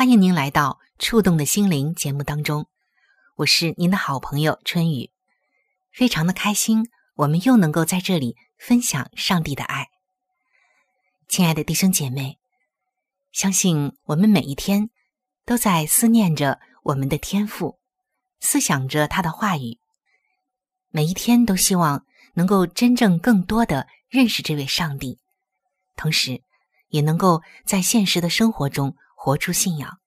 欢迎您来到《触动的心灵》节目当中，我是您的好朋友春雨，非常的开心，我们又能够在这里分享上帝的爱。亲爱的弟兄姐妹，相信我们每一天都在思念着我们的天赋，思想着他的话语，每一天都希望能够真正更多的认识这位上帝，同时。也能够在现实的生活中活出信仰，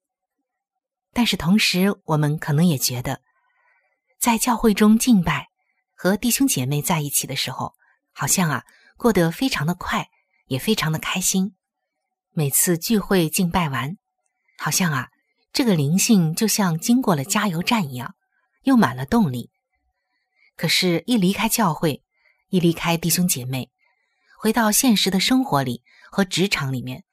但是同时，我们可能也觉得，在教会中敬拜和弟兄姐妹在一起的时候，好像啊过得非常的快，也非常的开心。每次聚会敬拜完，好像啊这个灵性就像经过了加油站一样，又满了动力。可是，一离开教会，一离开弟兄姐妹，回到现实的生活里。和职场里面，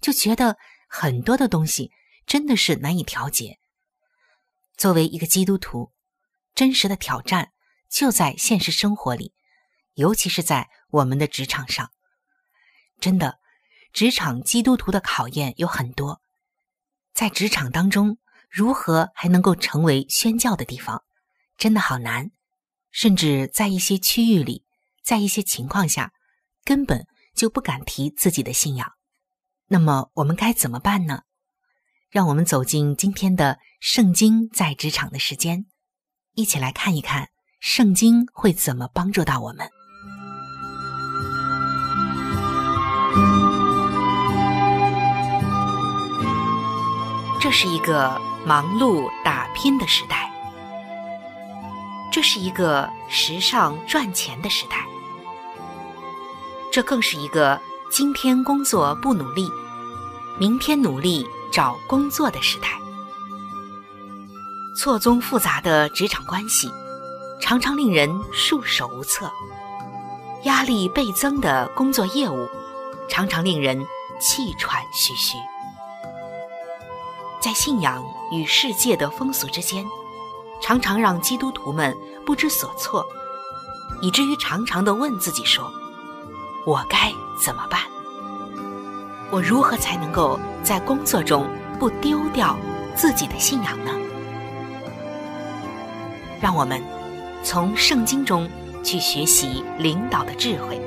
就觉得很多的东西真的是难以调节。作为一个基督徒，真实的挑战就在现实生活里，尤其是在我们的职场上。真的，职场基督徒的考验有很多。在职场当中，如何还能够成为宣教的地方，真的好难。甚至在一些区域里，在一些情况下，根本。就不敢提自己的信仰，那么我们该怎么办呢？让我们走进今天的圣经在职场的时间，一起来看一看圣经会怎么帮助到我们。这是一个忙碌打拼的时代，这是一个时尚赚钱的时代。这更是一个今天工作不努力，明天努力找工作的时代。错综复杂的职场关系，常常令人束手无策；压力倍增的工作业务，常常令人气喘吁吁。在信仰与世界的风俗之间，常常让基督徒们不知所措，以至于常常的问自己说。我该怎么办？我如何才能够在工作中不丢掉自己的信仰呢？让我们从圣经中去学习领导的智慧，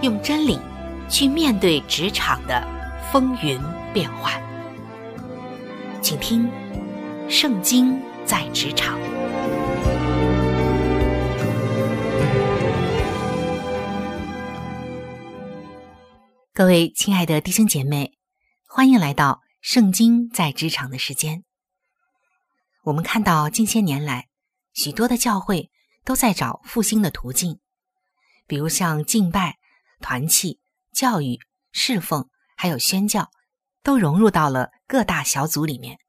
用真理去面对职场的风云变幻。请听《圣经在职场》。各位亲爱的弟兄姐妹，欢迎来到《圣经在职场》的时间。我们看到近些年来，许多的教会都在找复兴的途径，比如像敬拜、团契、教育、侍奉，还有宣教，都融入到了各大小组里面。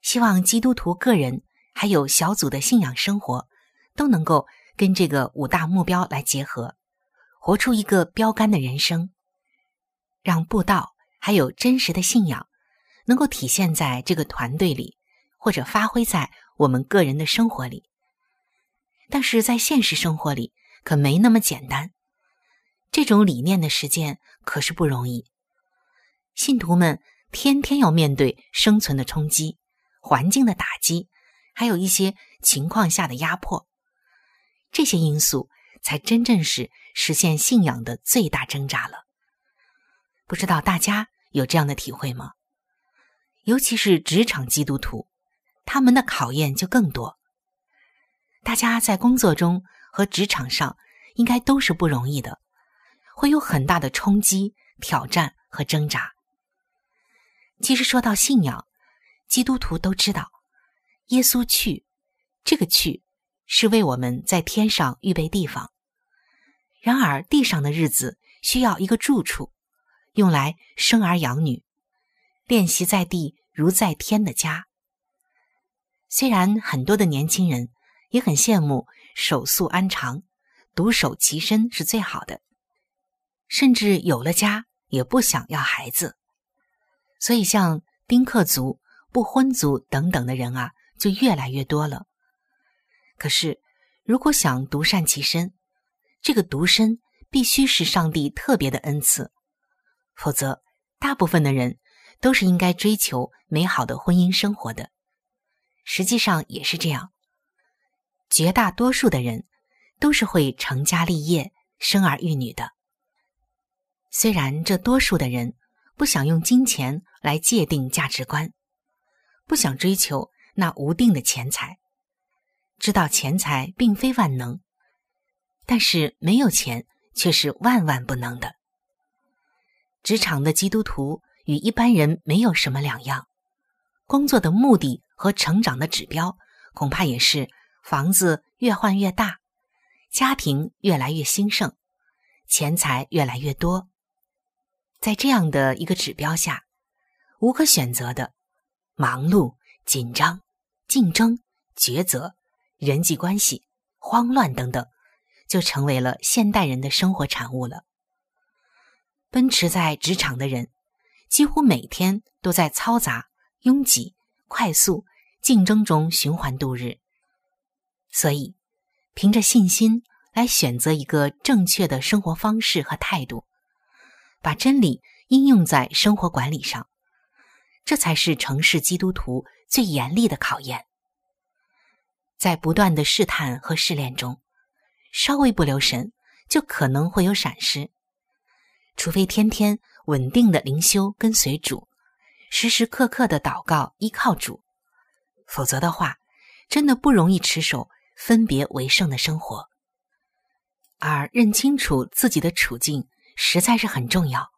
希望基督徒个人还有小组的信仰生活，都能够跟这个五大目标来结合，活出一个标杆的人生。让布道还有真实的信仰，能够体现在这个团队里，或者发挥在我们个人的生活里。但是在现实生活里，可没那么简单。这种理念的实践可是不容易。信徒们天天要面对生存的冲击、环境的打击，还有一些情况下的压迫，这些因素才真正是实现信仰的最大挣扎了。不知道大家有这样的体会吗？尤其是职场基督徒，他们的考验就更多。大家在工作中和职场上应该都是不容易的，会有很大的冲击、挑战和挣扎。其实说到信仰，基督徒都知道，耶稣去，这个去是为我们在天上预备地方。然而地上的日子需要一个住处，用来生儿养女。练习在地如在天的家。虽然很多的年轻人也很羡慕手速安长、独守其身是最好的，甚至有了家也不想要孩子，所以像丁克族、不婚族等等的人啊，就越来越多了。可是，如果想独善其身，这个独身必须是上帝特别的恩赐，否则大部分的人。都是应该追求美好的婚姻生活的，实际上也是这样。绝大多数的人都是会成家立业、生儿育女的。虽然这多数的人不想用金钱来界定价值观，不想追求那无定的钱财，知道钱财并非万能，但是没有钱却是万万不能的。职场的基督徒。与一般人没有什么两样，工作的目的和成长的指标，恐怕也是房子越换越大，家庭越来越兴盛，钱财越来越多。在这样的一个指标下，无可选择的忙碌、紧张、竞争、抉择、人际关系、慌乱等等，就成为了现代人的生活产物了。奔驰在职场的人。几乎每天都在嘈杂、拥挤、快速竞争中循环度日，所以凭着信心来选择一个正确的生活方式和态度，把真理应用在生活管理上，这才是城市基督徒最严厉的考验。在不断的试探和试炼中，稍微不留神，就可能会有闪失，除非天天。稳定的灵修跟随主，时时刻刻的祷告依靠主，否则的话，真的不容易持守分别为圣的生活。而认清楚自己的处境，实在是很重要。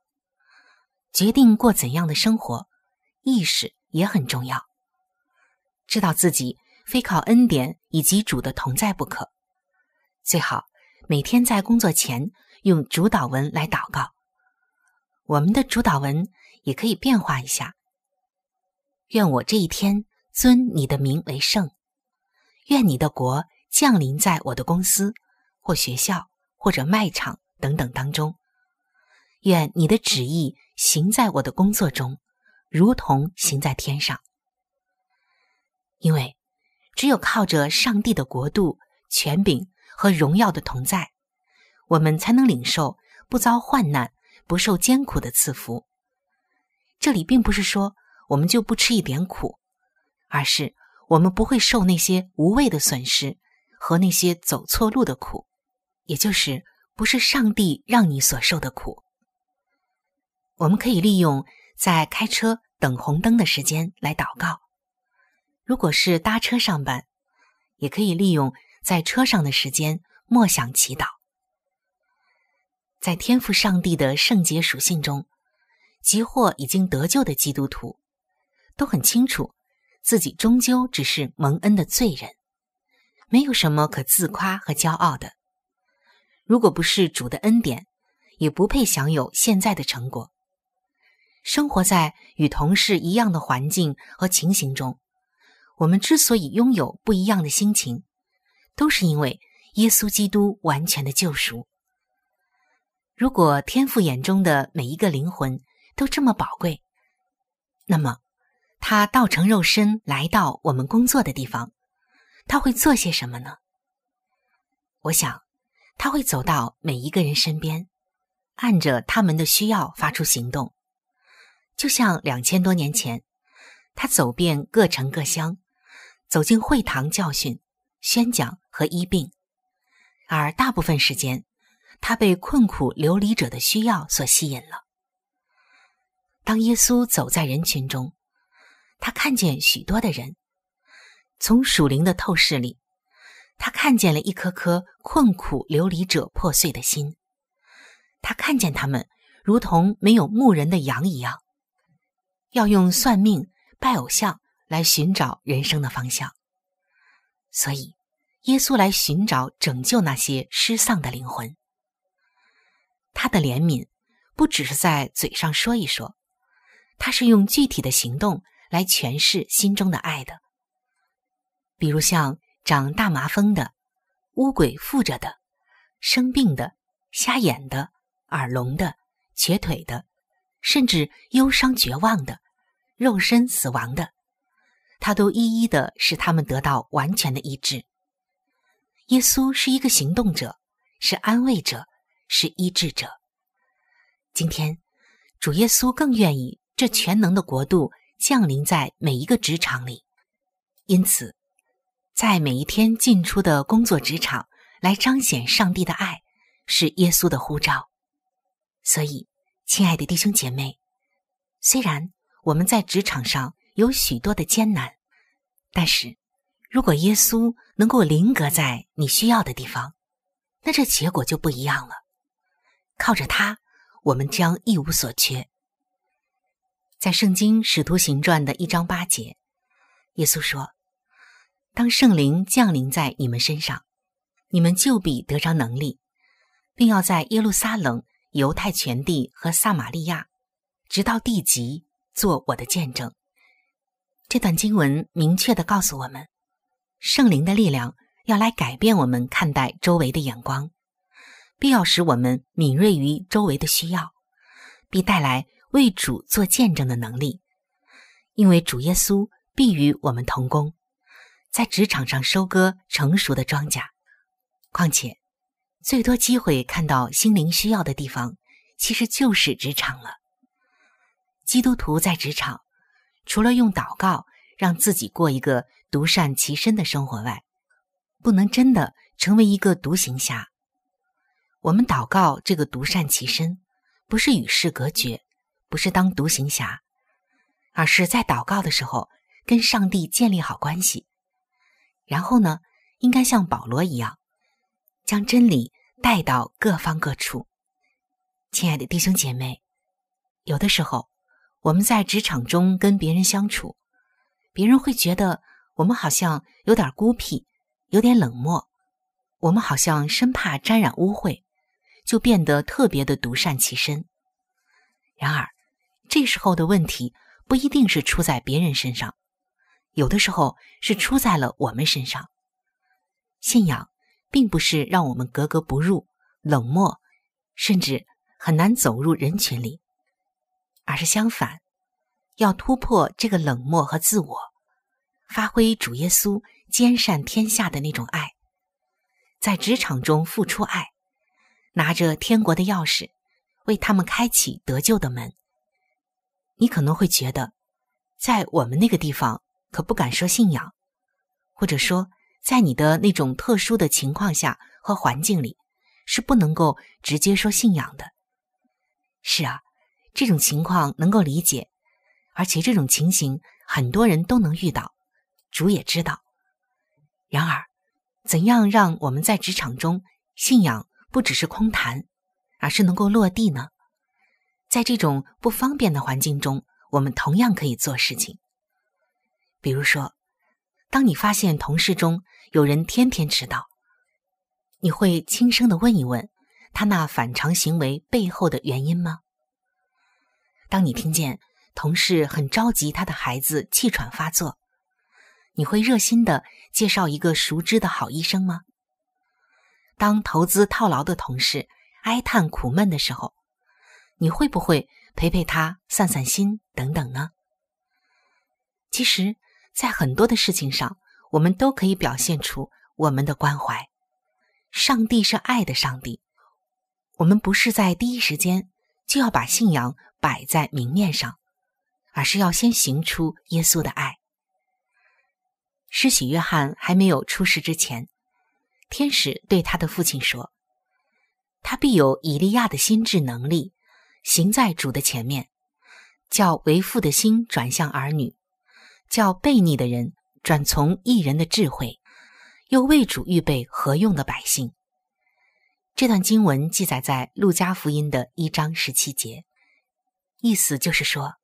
决定过怎样的生活，意识也很重要。知道自己非靠恩典以及主的同在不可，最好每天在工作前用主导文来祷告。我们的主导文也可以变化一下。愿我这一天尊你的名为圣，愿你的国降临在我的公司或学校或者卖场等等当中，愿你的旨意行在我的工作中，如同行在天上。因为只有靠着上帝的国度、权柄和荣耀的同在，我们才能领受不遭患难。不受艰苦的赐福。这里并不是说我们就不吃一点苦，而是我们不会受那些无谓的损失和那些走错路的苦，也就是不是上帝让你所受的苦。我们可以利用在开车等红灯的时间来祷告；如果是搭车上班，也可以利用在车上的时间默想祈祷。在天赋上帝的圣洁属性中，即或已经得救的基督徒，都很清楚自己终究只是蒙恩的罪人，没有什么可自夸和骄傲的。如果不是主的恩典，也不配享有现在的成果。生活在与同事一样的环境和情形中，我们之所以拥有不一样的心情，都是因为耶稣基督完全的救赎。如果天父眼中的每一个灵魂都这么宝贵，那么他道成肉身来到我们工作的地方，他会做些什么呢？我想，他会走到每一个人身边，按着他们的需要发出行动，就像两千多年前，他走遍各城各乡，走进会堂教训、宣讲和医病，而大部分时间，他被困苦流离者的需要所吸引了。当耶稣走在人群中，他看见许多的人，从属灵的透视里，他看见了一颗颗困苦流离者破碎的心。他看见他们如同没有牧人的羊一样，要用算命、拜偶像来寻找人生的方向。所以，耶稣来寻找拯救那些失丧的灵魂。他的怜悯不只是在嘴上说一说。他是用具体的行动来诠释心中的爱的，比如像长大麻风的、乌鬼附着的、生病的、瞎眼的、耳聋的、瘸腿的，甚至忧伤绝望的、肉身死亡的，他都一一的使他们得到完全的医治。耶稣是一个行动者，是安慰者，是医治者。今天，主耶稣更愿意。这全能的国度降临在每一个职场里，因此，在每一天进出的工作职场来彰显上帝的爱，是耶稣的呼召。所以，亲爱的弟兄姐妹，虽然我们在职场上有许多的艰难，但是，如果耶稣能够临格在你需要的地方，那这结果就不一样了。靠着他，我们将一无所缺。在《圣经·使徒行传》的一章八节，耶稣说：“当圣灵降临在你们身上，你们就必得着能力，并要在耶路撒冷、犹太全地和撒玛利亚，直到地极，做我的见证。”这段经文明确的告诉我们，圣灵的力量要来改变我们看待周围的眼光，必要使我们敏锐于周围的需要，必带来。为主做见证的能力，因为主耶稣必与我们同工，在职场上收割成熟的庄稼。况且，最多机会看到心灵需要的地方，其实就是职场了。基督徒在职场，除了用祷告让自己过一个独善其身的生活外，不能真的成为一个独行侠。我们祷告这个独善其身，不是与世隔绝。不是当独行侠，而是在祷告的时候跟上帝建立好关系。然后呢，应该像保罗一样，将真理带到各方各处。亲爱的弟兄姐妹，有的时候我们在职场中跟别人相处，别人会觉得我们好像有点孤僻，有点冷漠，我们好像生怕沾染污秽，就变得特别的独善其身。然而，这时候的问题不一定是出在别人身上，有的时候是出在了我们身上。信仰并不是让我们格格不入、冷漠，甚至很难走入人群里，而是相反，要突破这个冷漠和自我，发挥主耶稣兼善天下的那种爱，在职场中付出爱，拿着天国的钥匙，为他们开启得救的门。你可能会觉得，在我们那个地方可不敢说信仰，或者说，在你的那种特殊的情况下和环境里，是不能够直接说信仰的。是啊，这种情况能够理解，而且这种情形很多人都能遇到，主也知道。然而，怎样让我们在职场中信仰不只是空谈，而是能够落地呢？在这种不方便的环境中，我们同样可以做事情。比如说，当你发现同事中有人天天迟到，你会轻声的问一问他那反常行为背后的原因吗？当你听见同事很着急他的孩子气喘发作，你会热心的介绍一个熟知的好医生吗？当投资套牢的同事哀叹苦闷的时候，你会不会陪陪他、散散心等等呢？其实，在很多的事情上，我们都可以表现出我们的关怀。上帝是爱的上帝，我们不是在第一时间就要把信仰摆在明面上，而是要先行出耶稣的爱。施洗约翰还没有出世之前，天使对他的父亲说：“他必有以利亚的心智能力，行在主的前面，叫为父的心转向儿女，叫悖逆的人转从异人的智慧，又为主预备何用的百姓。”这段经文记载在路加福音的一章十七节，意思就是说，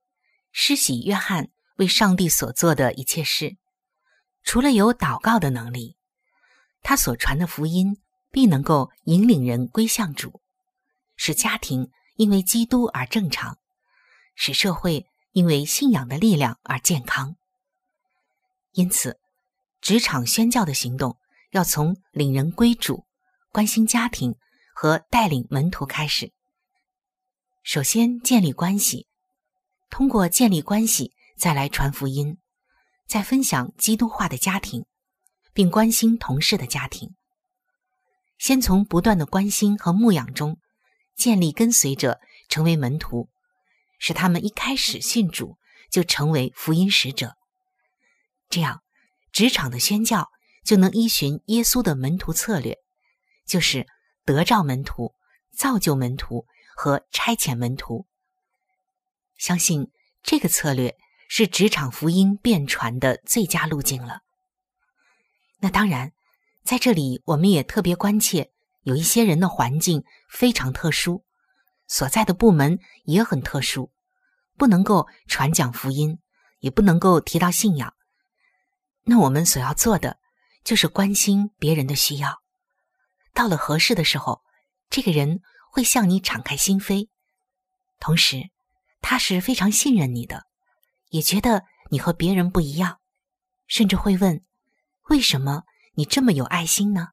施洗约翰为上帝所做的一切事。除了有祷告的能力，他所传的福音必能够引领人归向主，使家庭因为基督而正常，使社会因为信仰的力量而健康。因此，职场宣教的行动要从领人归主、关心家庭和带领门徒开始。首先建立关系，通过建立关系再来传福音。在分享基督化的家庭，并关心同事的家庭。先从不断的关心和牧养中，建立跟随者，成为门徒，使他们一开始信主就成为福音使者。这样，职场的宣教就能依循耶稣的门徒策略，就是得召门徒、造就门徒和差遣门徒。相信这个策略。是职场福音遍传的最佳路径了。那当然，在这里我们也特别关切，有一些人的环境非常特殊，所在的部门也很特殊，不能够传讲福音，也不能够提到信仰。那我们所要做的，就是关心别人的需要。到了合适的时候，这个人会向你敞开心扉，同时他是非常信任你的。也觉得你和别人不一样，甚至会问：为什么你这么有爱心呢？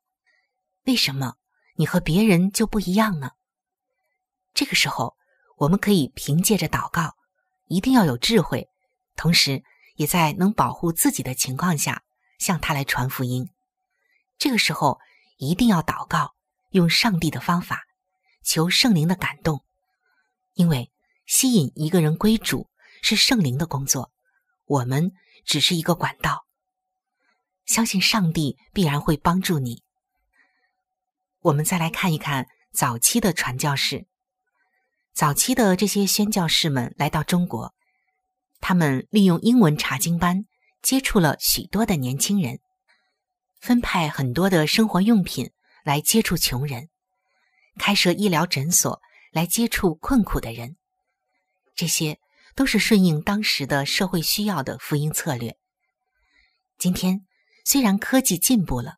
为什么你和别人就不一样呢？这个时候，我们可以凭借着祷告，一定要有智慧，同时也在能保护自己的情况下，向他来传福音。这个时候一定要祷告，用上帝的方法，求圣灵的感动，因为吸引一个人归主。是圣灵的工作，我们只是一个管道。相信上帝必然会帮助你。我们再来看一看早期的传教士，早期的这些宣教士们来到中国，他们利用英文查经班接触了许多的年轻人，分派很多的生活用品来接触穷人，开设医疗诊所来接触困苦的人，这些。都是顺应当时的社会需要的福音策略。今天虽然科技进步了，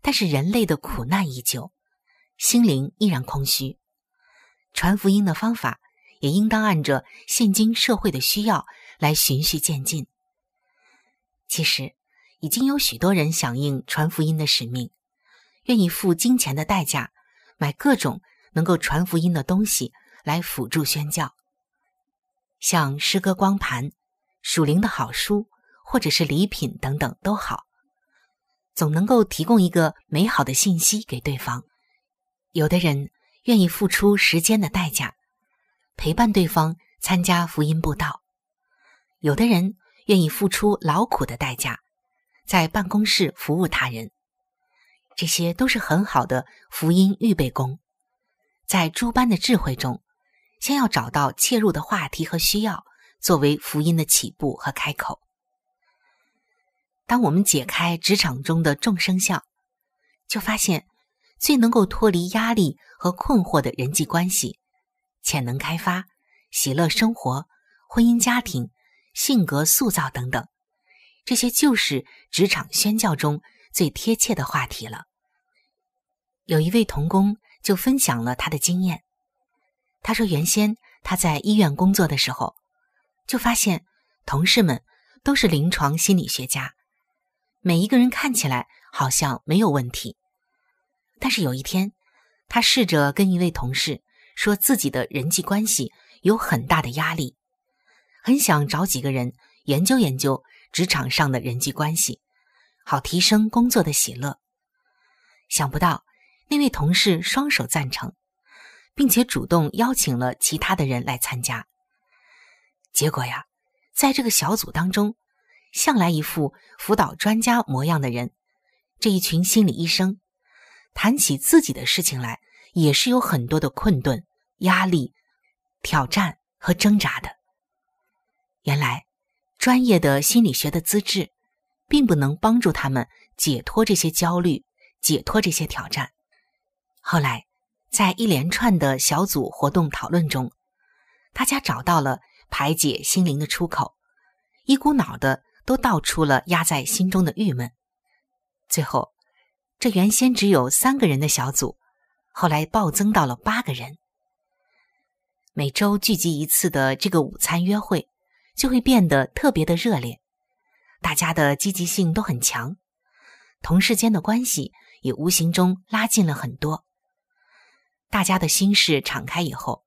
但是人类的苦难依旧，心灵依然空虚。传福音的方法也应当按着现今社会的需要来循序渐进。其实已经有许多人响应传福音的使命，愿意付金钱的代价买各种能够传福音的东西来辅助宣教。像诗歌光盘、属灵的好书，或者是礼品等等都好，总能够提供一个美好的信息给对方。有的人愿意付出时间的代价，陪伴对方参加福音布道；有的人愿意付出劳苦的代价，在办公室服务他人。这些都是很好的福音预备工，在诸般的智慧中。先要找到切入的话题和需要，作为福音的起步和开口。当我们解开职场中的众生相，就发现最能够脱离压力和困惑的人际关系、潜能开发、喜乐生活、婚姻家庭、性格塑造等等，这些就是职场宣教中最贴切的话题了。有一位童工就分享了他的经验。他说：“原先他在医院工作的时候，就发现同事们都是临床心理学家，每一个人看起来好像没有问题。但是有一天，他试着跟一位同事说自己的人际关系有很大的压力，很想找几个人研究研究职场上的人际关系，好提升工作的喜乐。想不到那位同事双手赞成，并且主动邀请了其他的人来参加。结果呀，在这个小组当中，向来一副辅导专家模样的人，这一群心理医生，谈起自己的事情来，也是有很多的困顿、压力、挑战和挣扎的。原来，专业的心理学的资质，并不能帮助他们解脱这些焦虑、解脱这些挑战。后来，在一连串的小组活动讨论中，大家找到了排解心灵的出口，一股脑的都道出了压在心中的郁闷。最后，这原先只有三个人的小组，后来暴增到了八个人。每周聚集一次的这个午餐约会。就会变得特别的热烈，大家的积极性都很强，同事间的关系也无形中拉近了很多。大家的心事敞开以后，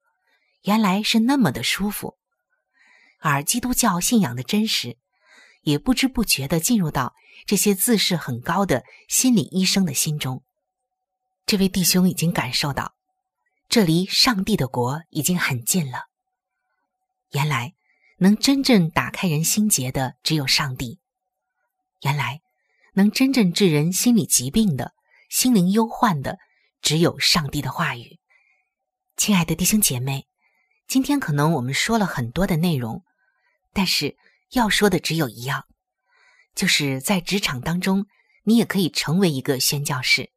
原来是那么的舒服，而基督教信仰的真实，也不知不觉的进入到这些自视很高的心理医生的心中。这位弟兄已经感受到，这离上帝的国已经很近了。原来。能真正打开人心结的只有上帝。原来，能真正治人心理疾病的、心灵忧患的，只有上帝的话语。亲爱的弟兄姐妹，今天可能我们说了很多的内容，但是要说的只有一样，就是在职场当中，你也可以成为一个宣教士。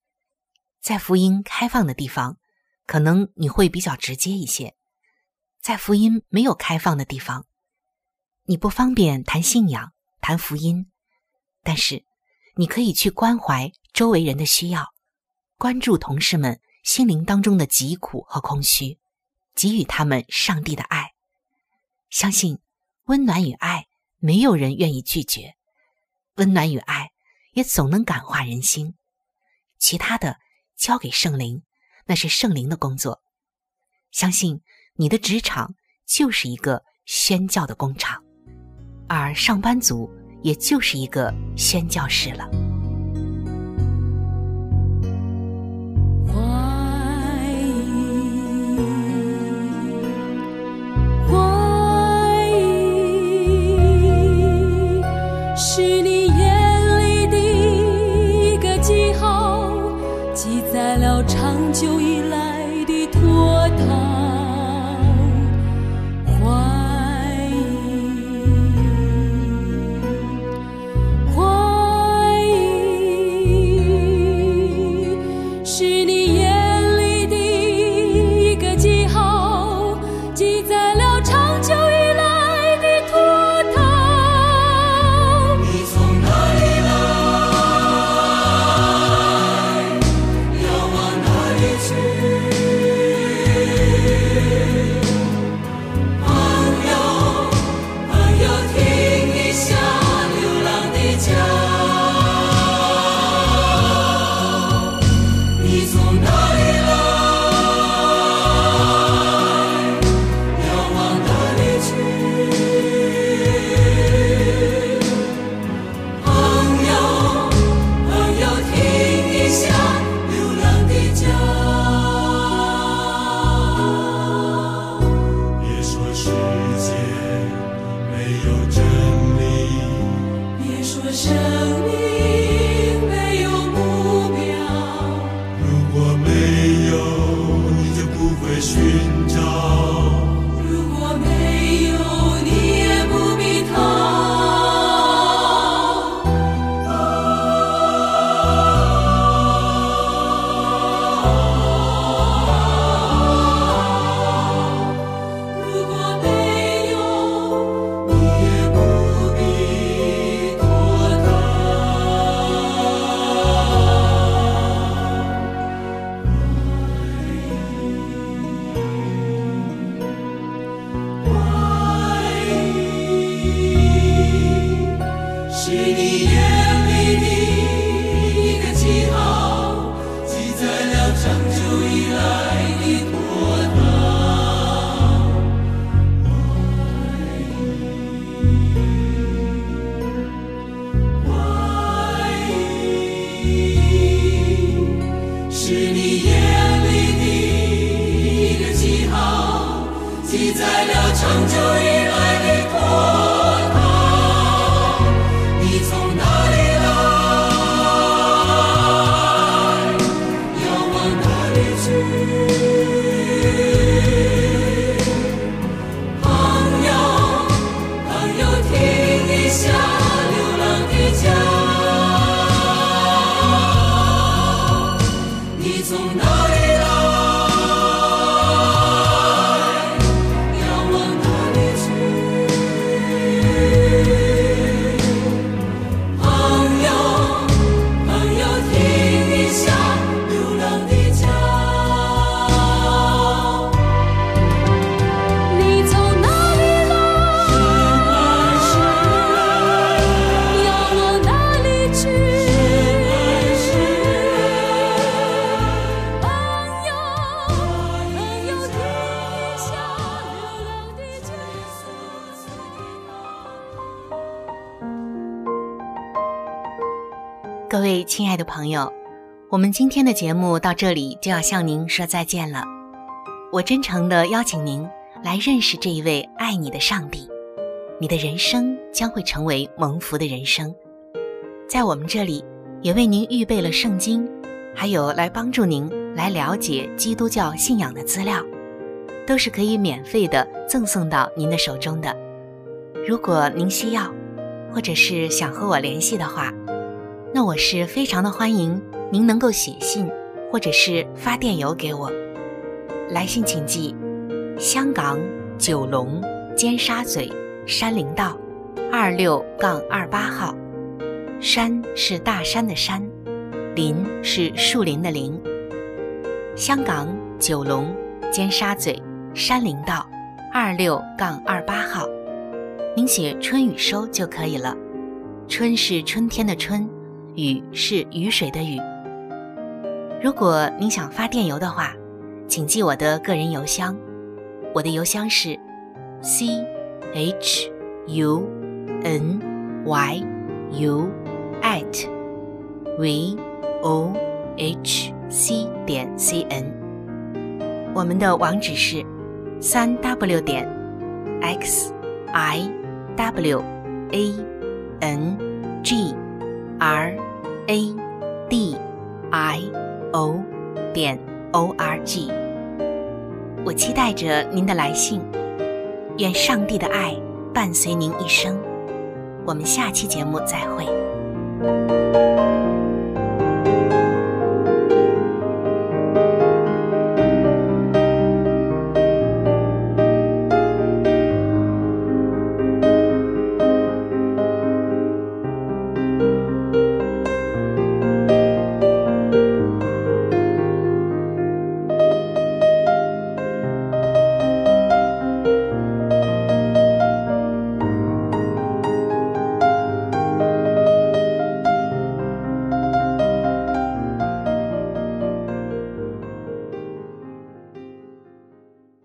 在福音开放的地方，可能你会比较直接一些；在福音没有开放的地方，你不方便谈信仰、谈福音，但是你可以去关怀周围人的需要，关注同事们心灵当中的疾苦和空虚，给予他们上帝的爱。相信温暖与爱，没有人愿意拒绝。温暖与爱也总能感化人心。其他的交给圣灵，那是圣灵的工作。相信你的职场就是一个宣教的工厂。而上班族也就是一个宣教士了。就在了长久以亲爱的朋友，我们今天的节目到这里就要向您说再见了。我真诚的邀请您来认识这一位爱你的上帝，你的人生将会成为蒙福的人生。在我们这里，也为您预备了圣经，还有来帮助您来了解基督教信仰的资料，都是可以免费的赠送到您的手中的。如果您需要，或者是想和我联系的话，那我是非常的欢迎您能够写信，或者是发电邮给我。来信请寄：香港九龙尖沙咀山林道二六杠二八号。山是大山的山，林是树林的林。香港九龙尖沙咀山林道二六杠二八号，您写“春雨收”就可以了。春是春天的春。雨是雨水的雨。如果您想发电邮的话，请记我的个人邮箱。我的邮箱是 c h u n y u at v o h c 点 c n。我们的网址是三 w 点 x i w a n g。A d i o 点 o r g，我期待着您的来信，愿上帝的爱伴随您一生。我们下期节目再会。